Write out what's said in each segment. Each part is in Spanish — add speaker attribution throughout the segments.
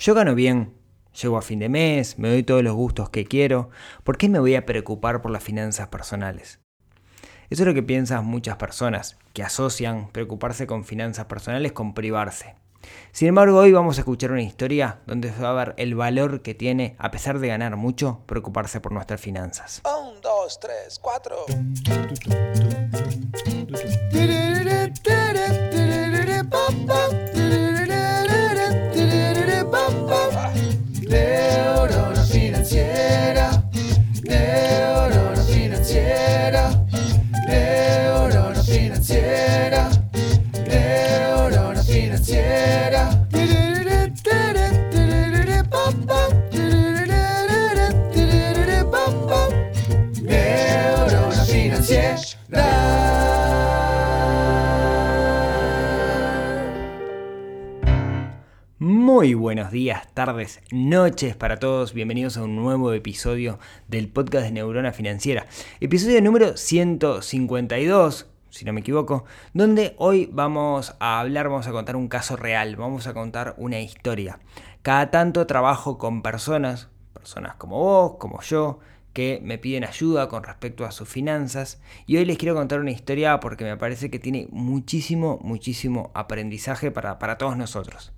Speaker 1: Yo gano bien, llego a fin de mes, me doy todos los gustos que quiero, ¿por qué me voy a preocupar por las finanzas personales? Eso es lo que piensan muchas personas, que asocian preocuparse con finanzas personales con privarse. Sin embargo, hoy vamos a escuchar una historia donde se va a ver el valor que tiene, a pesar de ganar mucho, preocuparse por nuestras finanzas.
Speaker 2: Un, dos, tres, cuatro.
Speaker 3: Neurona financiera.
Speaker 1: Muy buenos días, tardes, noches para todos. Bienvenidos a un nuevo episodio del podcast de Neurona Financiera. Episodio número 152, si no me equivoco, donde hoy vamos a hablar, vamos a contar un caso real, vamos a contar una historia. Cada tanto trabajo con personas, personas como vos, como yo, que me piden ayuda con respecto a sus finanzas y hoy les quiero contar una historia porque me parece que tiene muchísimo, muchísimo aprendizaje para, para todos nosotros.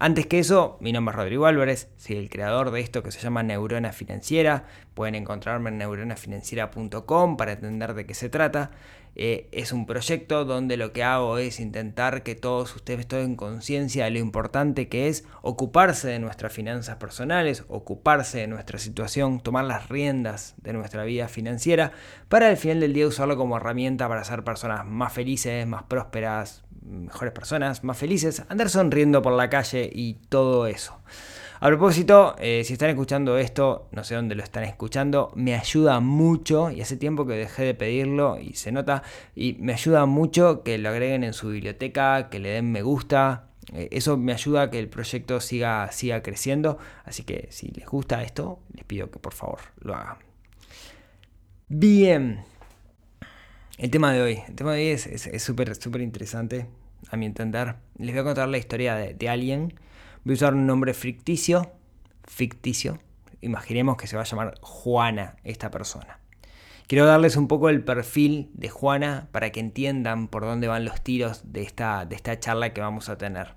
Speaker 1: Antes que eso, mi nombre es Rodrigo Álvarez, soy el creador de esto que se llama Neurona Financiera. Pueden encontrarme en neuronafinanciera.com para entender de qué se trata. Eh, es un proyecto donde lo que hago es intentar que todos ustedes tomen conciencia de lo importante que es ocuparse de nuestras finanzas personales, ocuparse de nuestra situación, tomar las riendas de nuestra vida financiera para al final del día usarlo como herramienta para ser personas más felices, más prósperas, mejores personas, más felices, andar sonriendo por la calle y todo eso. A propósito, eh, si están escuchando esto, no sé dónde lo están escuchando, me ayuda mucho, y hace tiempo que dejé de pedirlo y se nota, y me ayuda mucho que lo agreguen en su biblioteca, que le den me gusta. Eh, eso me ayuda a que el proyecto siga, siga creciendo, así que si les gusta esto, les pido que por favor lo hagan. Bien, el tema de hoy. El tema de hoy es súper, súper interesante, a mi entender. Les voy a contar la historia de, de, alguien. Voy a usar un nombre ficticio. Ficticio. Imaginemos que se va a llamar Juana esta persona. Quiero darles un poco el perfil de Juana para que entiendan por dónde van los tiros de esta, de esta charla que vamos a tener.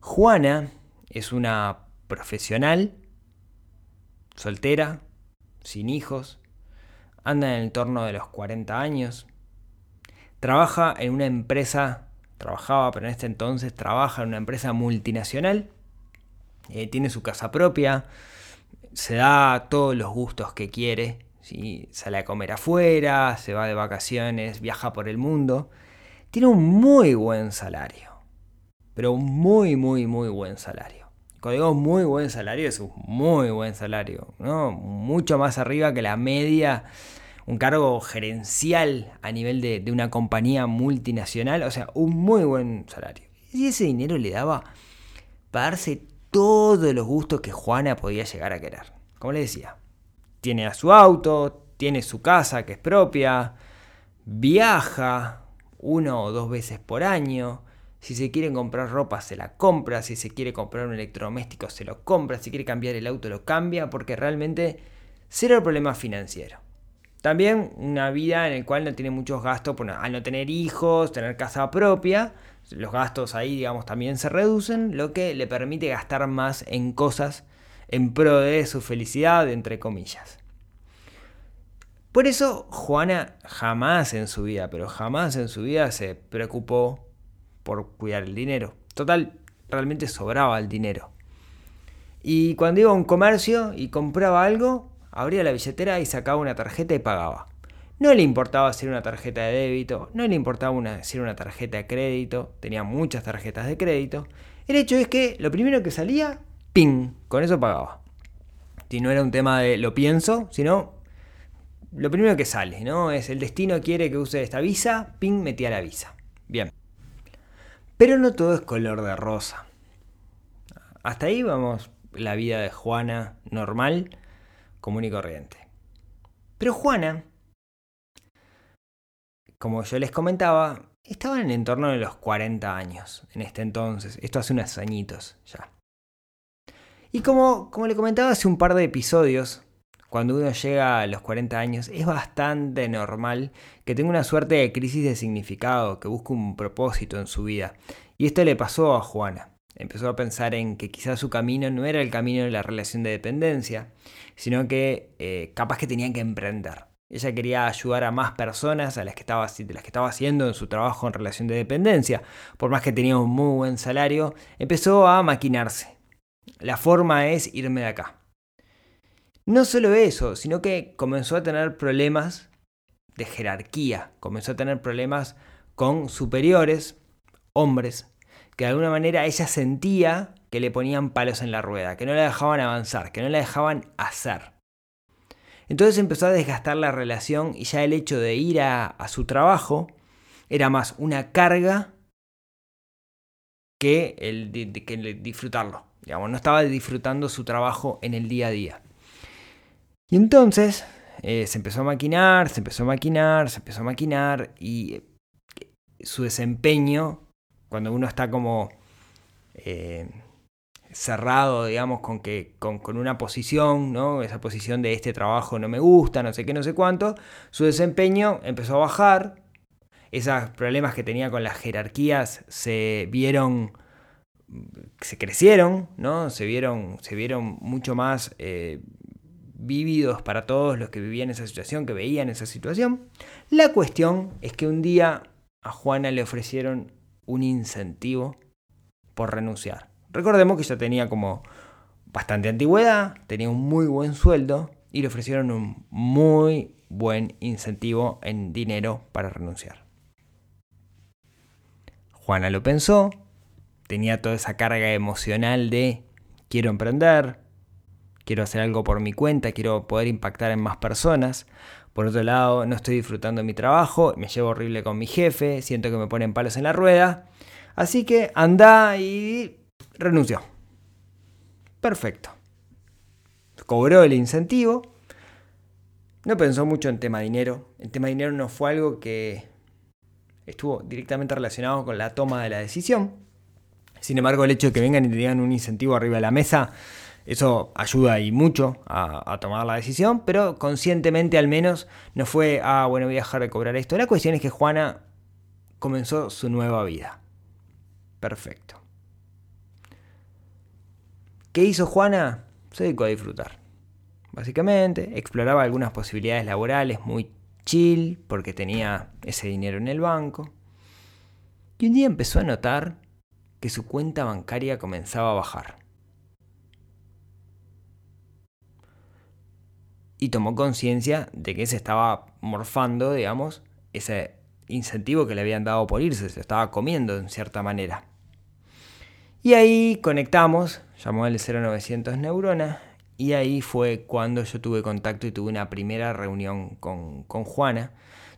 Speaker 1: Juana es una profesional, soltera, sin hijos, anda en el torno de los 40 años, trabaja en una empresa, trabajaba, pero en este entonces trabaja en una empresa multinacional, eh, tiene su casa propia, se da todos los gustos que quiere, sale a comer afuera, se va de vacaciones, viaja por el mundo, tiene un muy buen salario, pero un muy, muy, muy buen salario. Cuando digo muy buen salario, es un muy buen salario, ¿no? Mucho más arriba que la media, un cargo gerencial a nivel de, de, una compañía multinacional, o sea, un muy buen salario. Y ese dinero le daba para darse todos los gustos que Juana podía llegar a querer. Como le decía, tiene a su auto, tiene su casa que es propia, viaja uno o dos veces por año, si se quiere comprar ropa, se la compra. Si se quiere comprar un electrodoméstico, se lo compra. Si quiere cambiar el auto, lo cambia. Porque realmente cero el problema financiero. También una vida en la cual no tiene muchos gastos. Al no tener hijos, tener casa propia, los gastos ahí, digamos, también se reducen. Lo que le permite gastar más en cosas en pro de su felicidad, entre comillas. Por eso Juana jamás en su vida, pero jamás en su vida se preocupó por cuidar el dinero. Total, realmente sobraba el dinero. Y cuando iba a un comercio y compraba algo, abría la billetera y sacaba una tarjeta y pagaba. No le importaba si era una tarjeta de débito, no le importaba una, una tarjeta de crédito, tenía muchas tarjetas de crédito. El hecho es que lo primero que salía, ¡ping! Con eso pagaba. Si no era un tema de lo pienso, sino lo primero que sale, ¿no? Es el destino quiere que use esta visa, ¡ping! Metía la visa. Bien. Pero no todo es color de rosa. Hasta ahí vamos la vida de Juana normal, común y corriente. Pero Juana, como yo les comentaba, estaba en el entorno de los 40 años en este entonces. Esto hace unos añitos ya. Y como, como le comentaba hace un par de episodios, cuando uno llega a los 40 años, es bastante normal que tenga una suerte de crisis de significado, que busque un propósito en su vida. Y esto le pasó a Juana. Empezó a pensar en que quizás su camino no era el camino de la relación de dependencia, sino que eh, capaz que tenía que emprender. Ella quería ayudar a más personas a las que, estaba, las que estaba haciendo en su trabajo en relación de dependencia. Por más que tenía un muy buen salario, empezó a maquinarse. La forma es irme de acá. No solo eso, sino que comenzó a tener problemas de jerarquía, comenzó a tener problemas con superiores, hombres, que de alguna manera ella sentía que le ponían palos en la rueda, que no la dejaban avanzar, que no la dejaban hacer. Entonces empezó a desgastar la relación y ya el hecho de ir a, su trabajo era más una carga que el, disfrutarlo. Digamos, no estaba disfrutando su trabajo en el día a día. Y entonces eh, se empezó a maquinar, se empezó a maquinar, se empezó a maquinar y eh, su desempeño, cuando uno está como eh, cerrado, digamos, con, que, con, una posición, ¿no? Esa posición de este trabajo no me gusta, no sé qué, no sé cuánto. Su desempeño empezó a bajar. Esos problemas que tenía con las jerarquías se vieron, se crecieron, ¿no? Se vieron, se vieron mucho más vívidos para todos los que vivían esa situación, que veían esa situación. La cuestión es que un día a Juana le ofrecieron un incentivo por renunciar. Recordemos que ya tenía como bastante antigüedad, tenía un muy buen sueldo y le ofrecieron un muy buen incentivo en dinero para renunciar. Juana lo pensó, tenía toda esa carga emocional de quiero emprender, quiero hacer algo por mi cuenta, quiero poder impactar en más personas. Por otro lado, no estoy disfrutando de mi trabajo, me llevo horrible con mi jefe, siento que me ponen palos en la rueda. Así que anda y renunció. Perfecto. Cobró el incentivo. No pensó mucho en tema dinero. El tema dinero no fue algo que estuvo directamente relacionado con la toma de la decisión. Sin embargo, el hecho de que vengan y te digan un incentivo arriba de la mesa, eso ayuda y mucho a, tomar la decisión, pero conscientemente al menos no fue, ah, bueno, voy a dejar de cobrar esto. La cuestión es que Juana comenzó su nueva vida. Perfecto. ¿Qué hizo Juana? Se dedicó a disfrutar. Básicamente, exploraba algunas posibilidades laborales muy chill porque tenía ese dinero en el banco. Y un día empezó a notar que su cuenta bancaria comenzaba a bajar. Y tomó conciencia de que se estaba morfando, digamos, ese incentivo que le habían dado por irse, se estaba comiendo en cierta manera. Y ahí conectamos, llamó al 0900 Neurona, y ahí fue cuando yo tuve contacto y tuve una primera reunión con, Juana,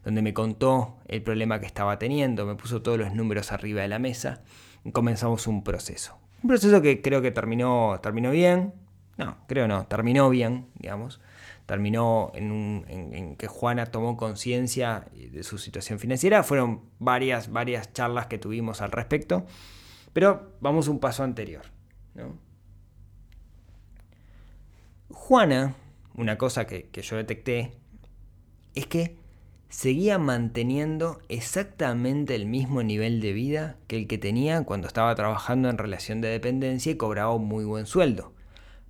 Speaker 1: donde me contó el problema que estaba teniendo, me puso todos los números arriba de la mesa y comenzamos un proceso. Un proceso que creo que terminó, terminó bien, no, creo no, terminó bien, digamos. Terminó en, que Juana tomó conciencia de su situación financiera. Fueron varias, varias charlas que tuvimos al respecto. Pero vamos un paso anterior. Juana, una cosa que, que yo detecté, es que seguía manteniendo exactamente el mismo nivel de vida que el que tenía cuando estaba trabajando en relación de dependencia y cobraba un muy buen sueldo.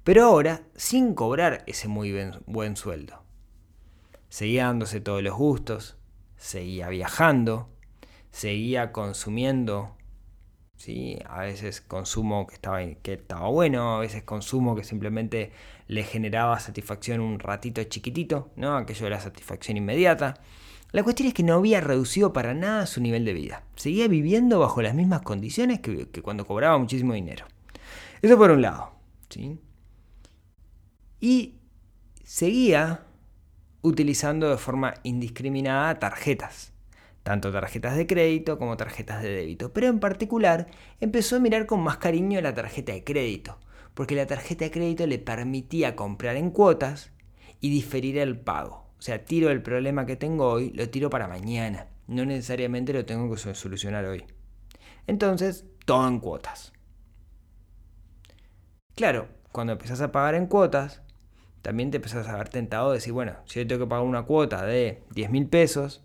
Speaker 1: Pero ahora sin cobrar ese muy buen sueldo. Seguía dándose todos los gustos, seguía viajando, seguía consumiendo ¿sí? A veces consumo que estaba, que estaba bueno, a veces consumo que simplemente le generaba satisfacción un ratito chiquitito, ¿no? Aquello de la satisfacción inmediata. La cuestión es que no había reducido para nada su nivel de vida. Seguía viviendo bajo las mismas condiciones que, que cuando cobraba muchísimo dinero. Eso por un lado. ¿sí? Y seguía utilizando de forma indiscriminada tarjetas tanto tarjetas de crédito como tarjetas de débito, pero en particular empezó a mirar con más cariño la tarjeta de crédito, porque la tarjeta de crédito le permitía comprar en cuotas y diferir el pago. O sea, tiro el problema que tengo hoy, lo tiro para mañana, no necesariamente lo tengo que solucionar hoy. Entonces, todo en cuotas. Claro, cuando empezás a pagar en cuotas, también te empezás a ver tentado de decir, bueno, si yo tengo que pagar una cuota de 10 mil pesos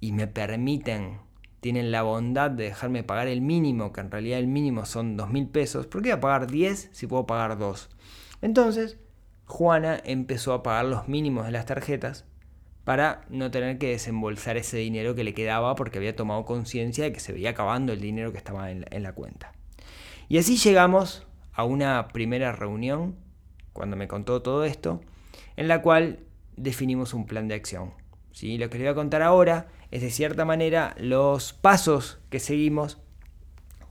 Speaker 1: y me permiten, tienen la bondad de dejarme pagar el mínimo, que en realidad el mínimo son 2 mil pesos, ¿por qué voy a pagar 10 si puedo pagar 2? Entonces, Juana empezó a pagar los mínimos de las tarjetas para no tener que desembolsar ese dinero que le quedaba porque había tomado conciencia de que se veía acabando el dinero que estaba en la, cuenta. Y así llegamos a una primera reunión, cuando me contó todo esto, en la cual definimos un plan de acción. ¿sí? Lo que les voy a contar ahora es de cierta manera los pasos que seguimos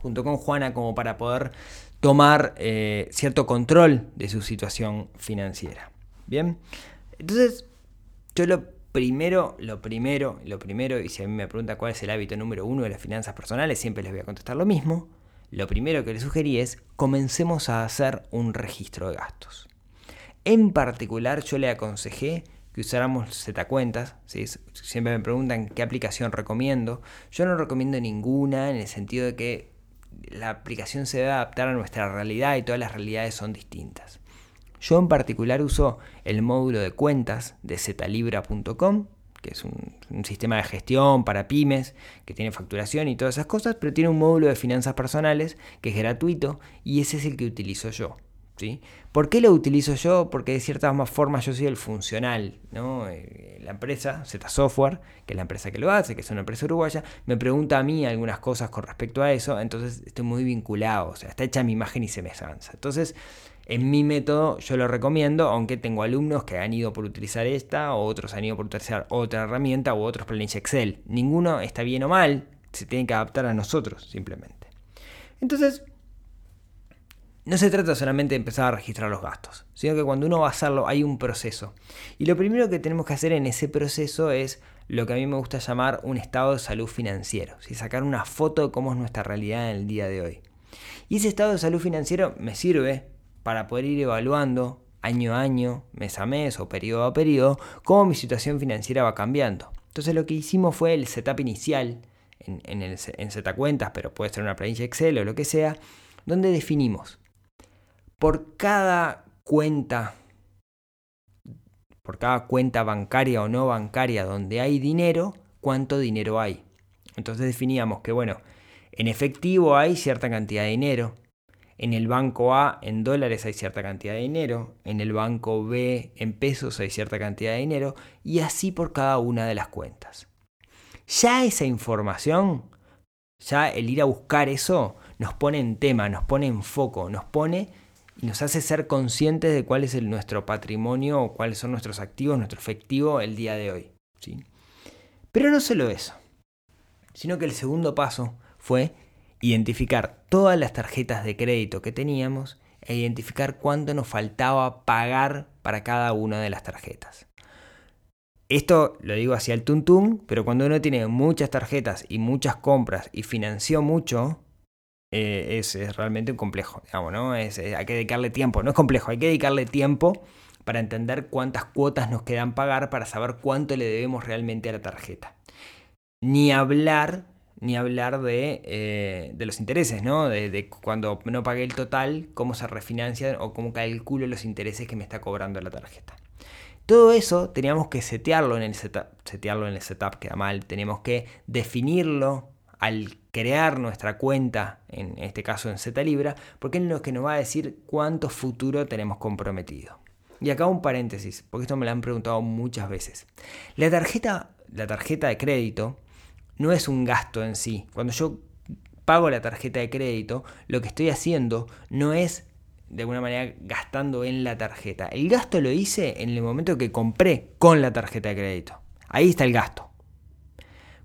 Speaker 1: junto con Juana como para poder tomar eh, cierto control de su situación financiera. Bien, entonces yo lo primero, lo primero, lo primero, y si a mí me pregunta cuál es el hábito número uno de las finanzas personales, siempre les voy a contestar lo mismo. Lo primero que les sugerí es comencemos a hacer un registro de gastos. En particular yo le aconsejé que usáramos Z cuentas. Siempre me preguntan qué aplicación recomiendo. Yo no recomiendo ninguna en el sentido de que la aplicación se debe adaptar a nuestra realidad y todas las realidades son distintas. Yo en particular uso el módulo de cuentas de zetalibra.com, que es un, sistema de gestión para pymes, que tiene facturación y todas esas cosas, pero tiene un módulo de finanzas personales que es gratuito y ese es el que utilizo yo. ¿Por qué lo utilizo yo? Porque de cierta forma yo soy el funcional. ¿no? Eh, la empresa, Z Software, que es la empresa que lo hace, que es una empresa uruguaya, me pregunta a mí algunas cosas con respecto a eso, entonces estoy muy vinculado, o sea, está hecha mi imagen y semejanza. Entonces, en mi método yo lo recomiendo, aunque tengo alumnos que han ido por utilizar esta, o otros han ido por utilizar otra herramienta, o otros planillas Excel. Ninguno está bien o mal, se tiene que adaptar a nosotros simplemente. Entonces, no se trata solamente de empezar a registrar los gastos, sino que cuando uno va a hacerlo hay un proceso. Y lo primero que tenemos que hacer en ese proceso es lo que a mí me gusta llamar un estado de salud financiero, sacar una foto de cómo es nuestra realidad en el día de hoy. Y ese estado de salud financiero me sirve para poder ir evaluando año a año, mes a mes o periodo a periodo, cómo mi situación financiera va cambiando. Entonces lo que hicimos fue el setup inicial en, en, en cuentas, pero puede ser una planilla Excel o lo que sea, donde definimos por cada cuenta, por cada cuenta bancaria o no bancaria donde hay dinero, cuánto dinero hay. Entonces definíamos que, bueno, en efectivo hay cierta cantidad de dinero, en el banco A en dólares hay cierta cantidad de dinero, en el banco B en pesos hay cierta cantidad de dinero, y así por cada una de las cuentas. Ya esa información, ya el ir a buscar eso, nos pone en tema, nos pone en foco, nos pone nos hace ser conscientes de cuál es nuestro patrimonio o cuáles son nuestros activos, nuestro efectivo el día de hoy. ¿sí? Pero no solo eso, sino que el segundo paso fue identificar todas las tarjetas de crédito que teníamos e identificar cuánto nos faltaba pagar para cada una de las tarjetas. Esto lo digo hacia el tuntún, pero cuando uno tiene muchas tarjetas y muchas compras y financió mucho, eh, es, realmente un complejo, digamos, ¿no? Es, eh, hay que dedicarle tiempo, no es complejo, hay que dedicarle tiempo para entender cuántas cuotas nos quedan pagar para saber cuánto le debemos realmente a la tarjeta. Ni hablar, ni hablar de, eh, los intereses, ¿no? De, cuando no pagué el total, cómo se refinancian o cómo calculo los intereses que me está cobrando la tarjeta. Todo eso teníamos que setearlo en el setup, setearlo en el setup queda mal, teníamos que definirlo al crear nuestra cuenta, en este caso en Z Libra, porque es lo que nos va a decir cuánto futuro tenemos comprometido. Y acá un paréntesis, porque esto me lo han preguntado muchas veces. La tarjeta, la tarjeta de crédito no es un gasto en sí. Cuando yo pago la tarjeta de crédito, lo que estoy haciendo no es de alguna manera gastando en la tarjeta. El gasto lo hice en el momento que compré con la tarjeta de crédito. Ahí está el gasto.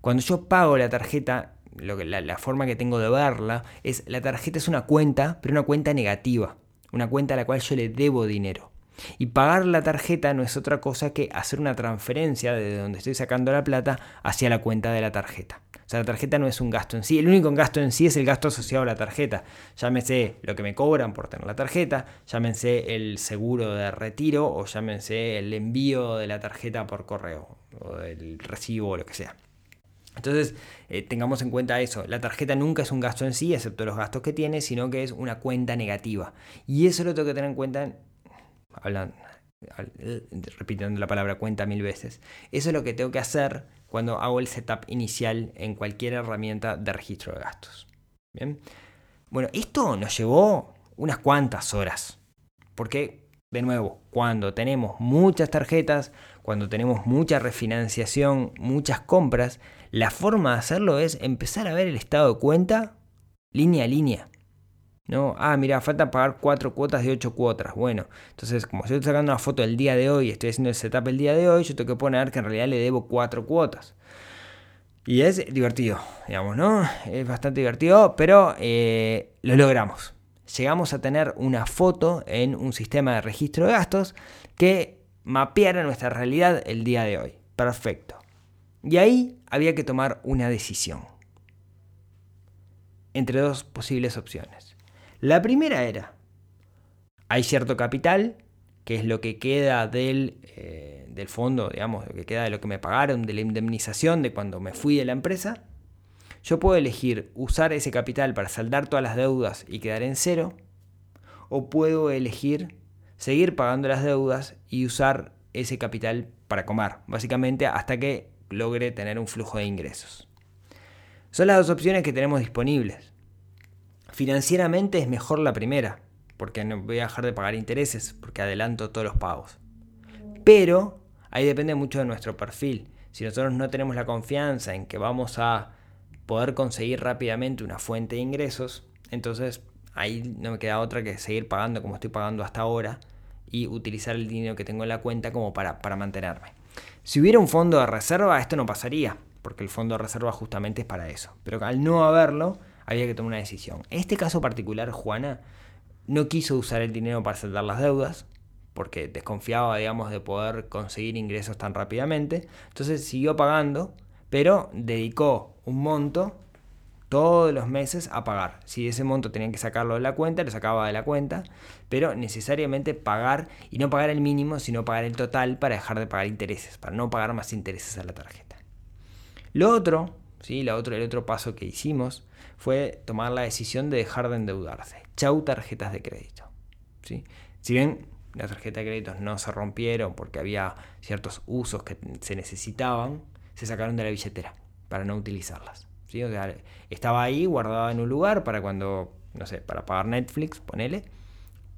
Speaker 1: Cuando yo pago la tarjeta, la, forma que tengo de verla es la tarjeta es una cuenta, pero una cuenta negativa, una cuenta a la cual yo le debo dinero. Y pagar la tarjeta no es otra cosa que hacer una transferencia de donde estoy sacando la plata hacia la cuenta de la tarjeta. O sea, la tarjeta no es un gasto en sí. El único gasto en sí es el gasto asociado a la tarjeta. Llámese lo que me cobran por tener la tarjeta, llámense el seguro de retiro o llámense el envío de la tarjeta por correo o el recibo o lo que sea. Entonces, eh, tengamos en cuenta eso. La tarjeta nunca es un gasto en sí, excepto los gastos que tiene, sino que es una cuenta negativa. Y eso lo tengo que tener en cuenta, hablando, repitiendo la palabra cuenta mil veces. Eso es lo que tengo que hacer cuando hago el setup inicial en cualquier herramienta de registro de gastos. Bien. Bueno, esto nos llevó unas cuantas horas. Porque, de nuevo, cuando tenemos muchas tarjetas, cuando tenemos mucha refinanciación, muchas compras, la forma de hacerlo es empezar a ver el estado de cuenta línea a línea. ¿no? Ah, mira, falta pagar cuatro cuotas de ocho cuotas. Bueno, entonces, como estoy sacando una foto del día de hoy estoy haciendo el setup el día de hoy, yo tengo que poner que en realidad le debo cuatro cuotas. Y es divertido, digamos, ¿no? Es bastante divertido, pero eh, lo logramos. Llegamos a tener una foto en un sistema de registro de gastos que mapeara nuestra realidad el día de hoy. Perfecto. Y ahí había que tomar una decisión entre dos posibles opciones. La primera era, hay cierto capital, que es lo que queda del, eh, del fondo, digamos, lo que queda de lo que me pagaron, de la indemnización de cuando me fui de la empresa. Yo puedo elegir usar ese capital para saldar todas las deudas y quedar en cero, o puedo elegir seguir pagando las deudas y usar ese capital para comer, básicamente hasta que logre tener un flujo de ingresos. Son las dos opciones que tenemos disponibles. Financieramente es mejor la primera, porque no voy a dejar de pagar intereses, porque adelanto todos los pagos. Pero ahí depende mucho de nuestro perfil. Si nosotros no tenemos la confianza en que vamos a poder conseguir rápidamente una fuente de ingresos, entonces ahí no me queda otra que seguir pagando como estoy pagando hasta ahora y utilizar el dinero que tengo en la cuenta como para, para mantenerme. Si hubiera un fondo de reserva, esto no pasaría, porque el fondo de reserva justamente es para eso. Pero al no haberlo, había que tomar una decisión. En este caso particular, Juana no quiso usar el dinero para saldar las deudas, porque desconfiaba, digamos, de poder conseguir ingresos tan rápidamente. Entonces siguió pagando, pero dedicó un monto todos los meses a pagar. Si ese monto tenían que sacarlo de la cuenta, lo sacaba de la cuenta, pero necesariamente pagar, y no pagar el mínimo, sino pagar el total para dejar de pagar intereses, para no pagar más intereses a la tarjeta. Lo otro, ¿sí? La otro, el otro paso que hicimos fue tomar la decisión de dejar de endeudarse. Chau tarjetas de crédito. ¿sí? Si bien las tarjetas de crédito no se rompieron porque había ciertos usos que se necesitaban, se sacaron de la billetera para no utilizarlas. ¿sí? O sea, estaba ahí guardada en un lugar para cuando, no sé, para pagar Netflix, ponele,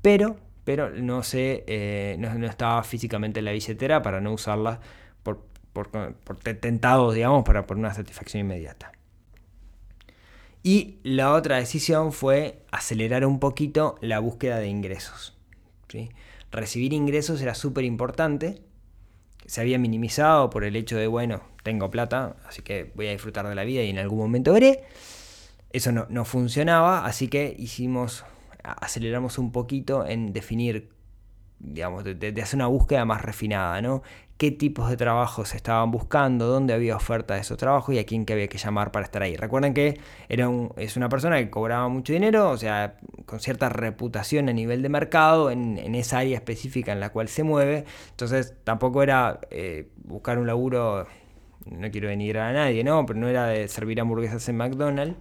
Speaker 1: pero, pero no, se, eh, no, estaba físicamente en la billetera para no usarla por, por, por tentados, digamos, para por una satisfacción inmediata. Y la otra decisión fue acelerar un poquito la búsqueda de ingresos. Recibir ingresos era súper importante. Se había minimizado por el hecho de, bueno, tengo plata, así que voy a disfrutar de la vida y en algún momento veré. Eso no, no funcionaba, así que hicimos, aceleramos un poquito en definir digamos, de, hacer una búsqueda más refinada, ¿no? qué tipos de trabajos estaban buscando, dónde había oferta de esos trabajos y a quién que había que llamar para estar ahí. Recuerden que era es una persona que cobraba mucho dinero, o sea, con cierta reputación a nivel de mercado en, esa área específica en la cual se mueve. Entonces tampoco era eh, buscar un laburo, no quiero venir a nadie, ¿no? Pero no era de servir hamburguesas en McDonald's.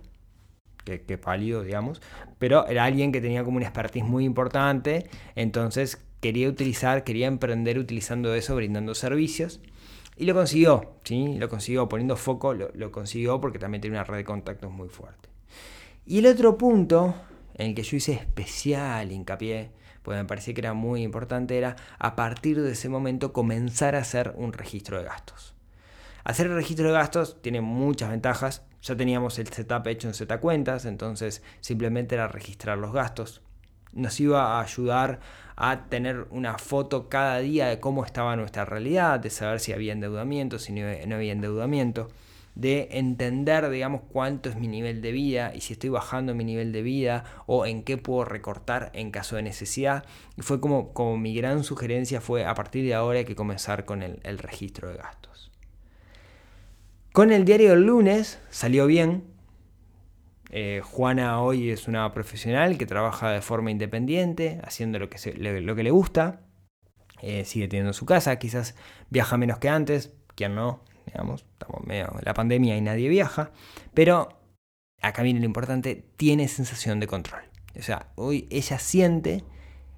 Speaker 1: Que, que pálido, digamos, pero era alguien que tenía como una expertise muy importante, entonces quería utilizar, quería emprender utilizando eso, brindando servicios. Y lo consiguió, ¿sí? Lo consiguió, poniendo foco, lo, consiguió porque también tiene una red de contactos muy fuerte. Y el otro punto en el que yo hice especial hincapié, porque me parecía que era muy importante, era a partir de ese momento comenzar a hacer un registro de gastos. Hacer el registro de gastos tiene muchas ventajas. Ya teníamos el setup hecho en Z cuentas, entonces simplemente era registrar los gastos. Nos iba a ayudar a tener una foto cada día de cómo estaba nuestra realidad, de saber si había endeudamiento, si no había endeudamiento, de entender, digamos, cuánto es mi nivel de vida y si estoy bajando mi nivel de vida o en qué puedo recortar en caso de necesidad. Y fue como, como mi gran sugerencia fue a partir de ahora hay que comenzar con el, el registro de gastos. Con el diario del lunes salió bien, eh, Juana hoy es una profesional que trabaja de forma independiente, haciendo lo que, le, lo que le gusta. Eh, sigue teniendo su casa, quizás viaja menos que antes, quien no, digamos, estamos medio en la pandemia y nadie viaja, pero acá viene lo importante, tiene sensación de control. O sea, hoy ella siente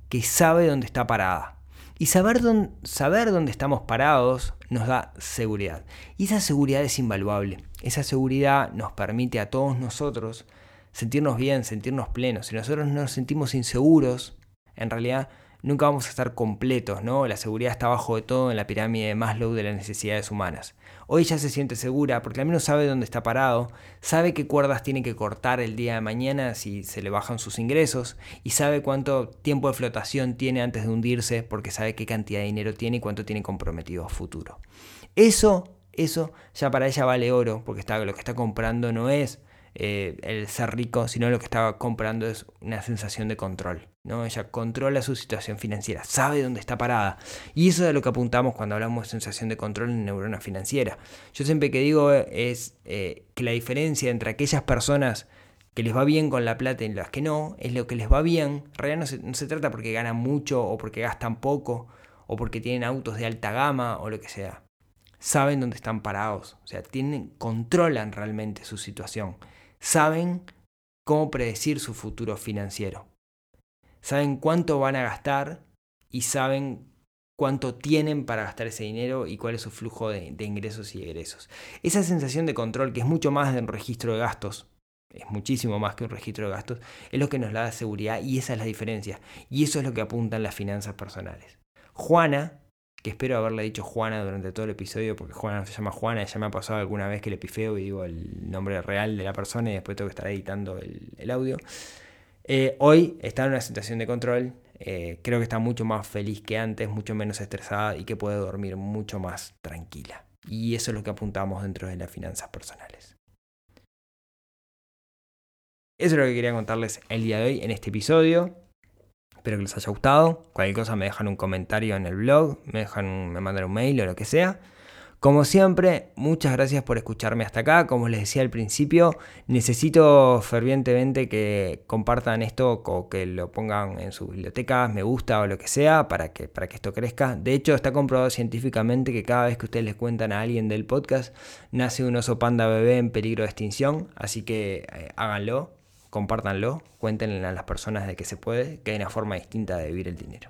Speaker 1: que sabe dónde está parada. Y saber dónde, saber dónde estamos parados nos da seguridad. Y esa seguridad es invaluable. Esa seguridad nos permite a todos nosotros sentirnos bien, sentirnos plenos. Si nosotros no nos sentimos inseguros, en realidad nunca vamos a estar completos, ¿no? La seguridad está abajo de todo en la pirámide de Maslow de las necesidades humanas. Hoy ella se siente segura porque al menos sabe dónde está parado, sabe qué cuerdas tiene que cortar el día de mañana si se le bajan sus ingresos y sabe cuánto tiempo de flotación tiene antes de hundirse porque sabe qué cantidad de dinero tiene y cuánto tiene comprometido a futuro. Eso, eso ya para ella vale oro porque lo que está comprando no es eh, el ser rico, sino lo que estaba comprando es una sensación de control. ¿no? Ella controla su situación financiera, sabe dónde está parada. Y eso es a lo que apuntamos cuando hablamos de sensación de control en neurona financiera. Yo siempre que digo es eh, que la diferencia entre aquellas personas que les va bien con la plata y las que no, es lo que les va bien. En realidad no se trata porque ganan mucho o porque gastan poco o porque tienen autos de alta gama o lo que sea. Saben dónde están parados, o sea, tienen, controlan realmente su situación saben cómo predecir su futuro financiero. Saben cuánto van a gastar y saben cuánto tienen para gastar ese dinero y cuál es su flujo de, ingresos y egresos. Esa sensación de control, que es mucho más de un registro de gastos, es muchísimo más que un registro de gastos, es lo que nos da seguridad y esa es la diferencia. Y eso es lo que apuntan las finanzas personales. Juana espero haberle dicho Juana durante todo el episodio, porque Juana se llama Juana, ya me ha pasado alguna vez que le pifeo y digo el nombre real de la persona y después tengo que estar editando el, audio. Eh, hoy está en una situación de control, eh, creo que está mucho más feliz que antes, mucho menos estresada y que puede dormir mucho más tranquila. Y eso es lo que apuntamos dentro de las finanzas personales. Eso es lo que quería contarles el día de hoy en este episodio. Espero que les haya gustado. Cualquier cosa me dejan un comentario en el blog, me dejan, me mandan un mail o lo que sea. Como siempre, muchas gracias por escucharme hasta acá. Como les decía al principio, necesito fervientemente que compartan esto o que lo pongan en sus bibliotecas, me gusta o lo que sea, para que, para que esto crezca. De hecho, está comprobado científicamente que cada vez que ustedes les cuentan a alguien del podcast, nace un oso panda bebé en peligro de extinción. Así que eh, háganlo compártanlo, cuéntenle a las personas de que se puede, que hay una forma distinta de vivir el dinero.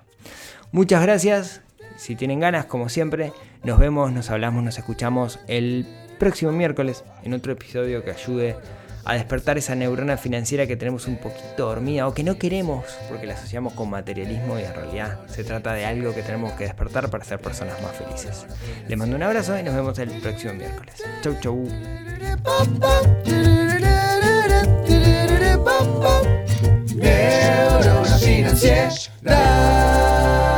Speaker 1: Muchas gracias, si tienen ganas, como siempre, nos vemos, nos hablamos, nos escuchamos el próximo miércoles en otro episodio que ayude a despertar esa neurona financiera que tenemos un poquito dormida o que no queremos porque la asociamos con materialismo y en realidad se trata de algo que tenemos que despertar para ser personas más felices. Les mando un abrazo y nos vemos el próximo miércoles. Chau chau.
Speaker 3: Neurofinanciera.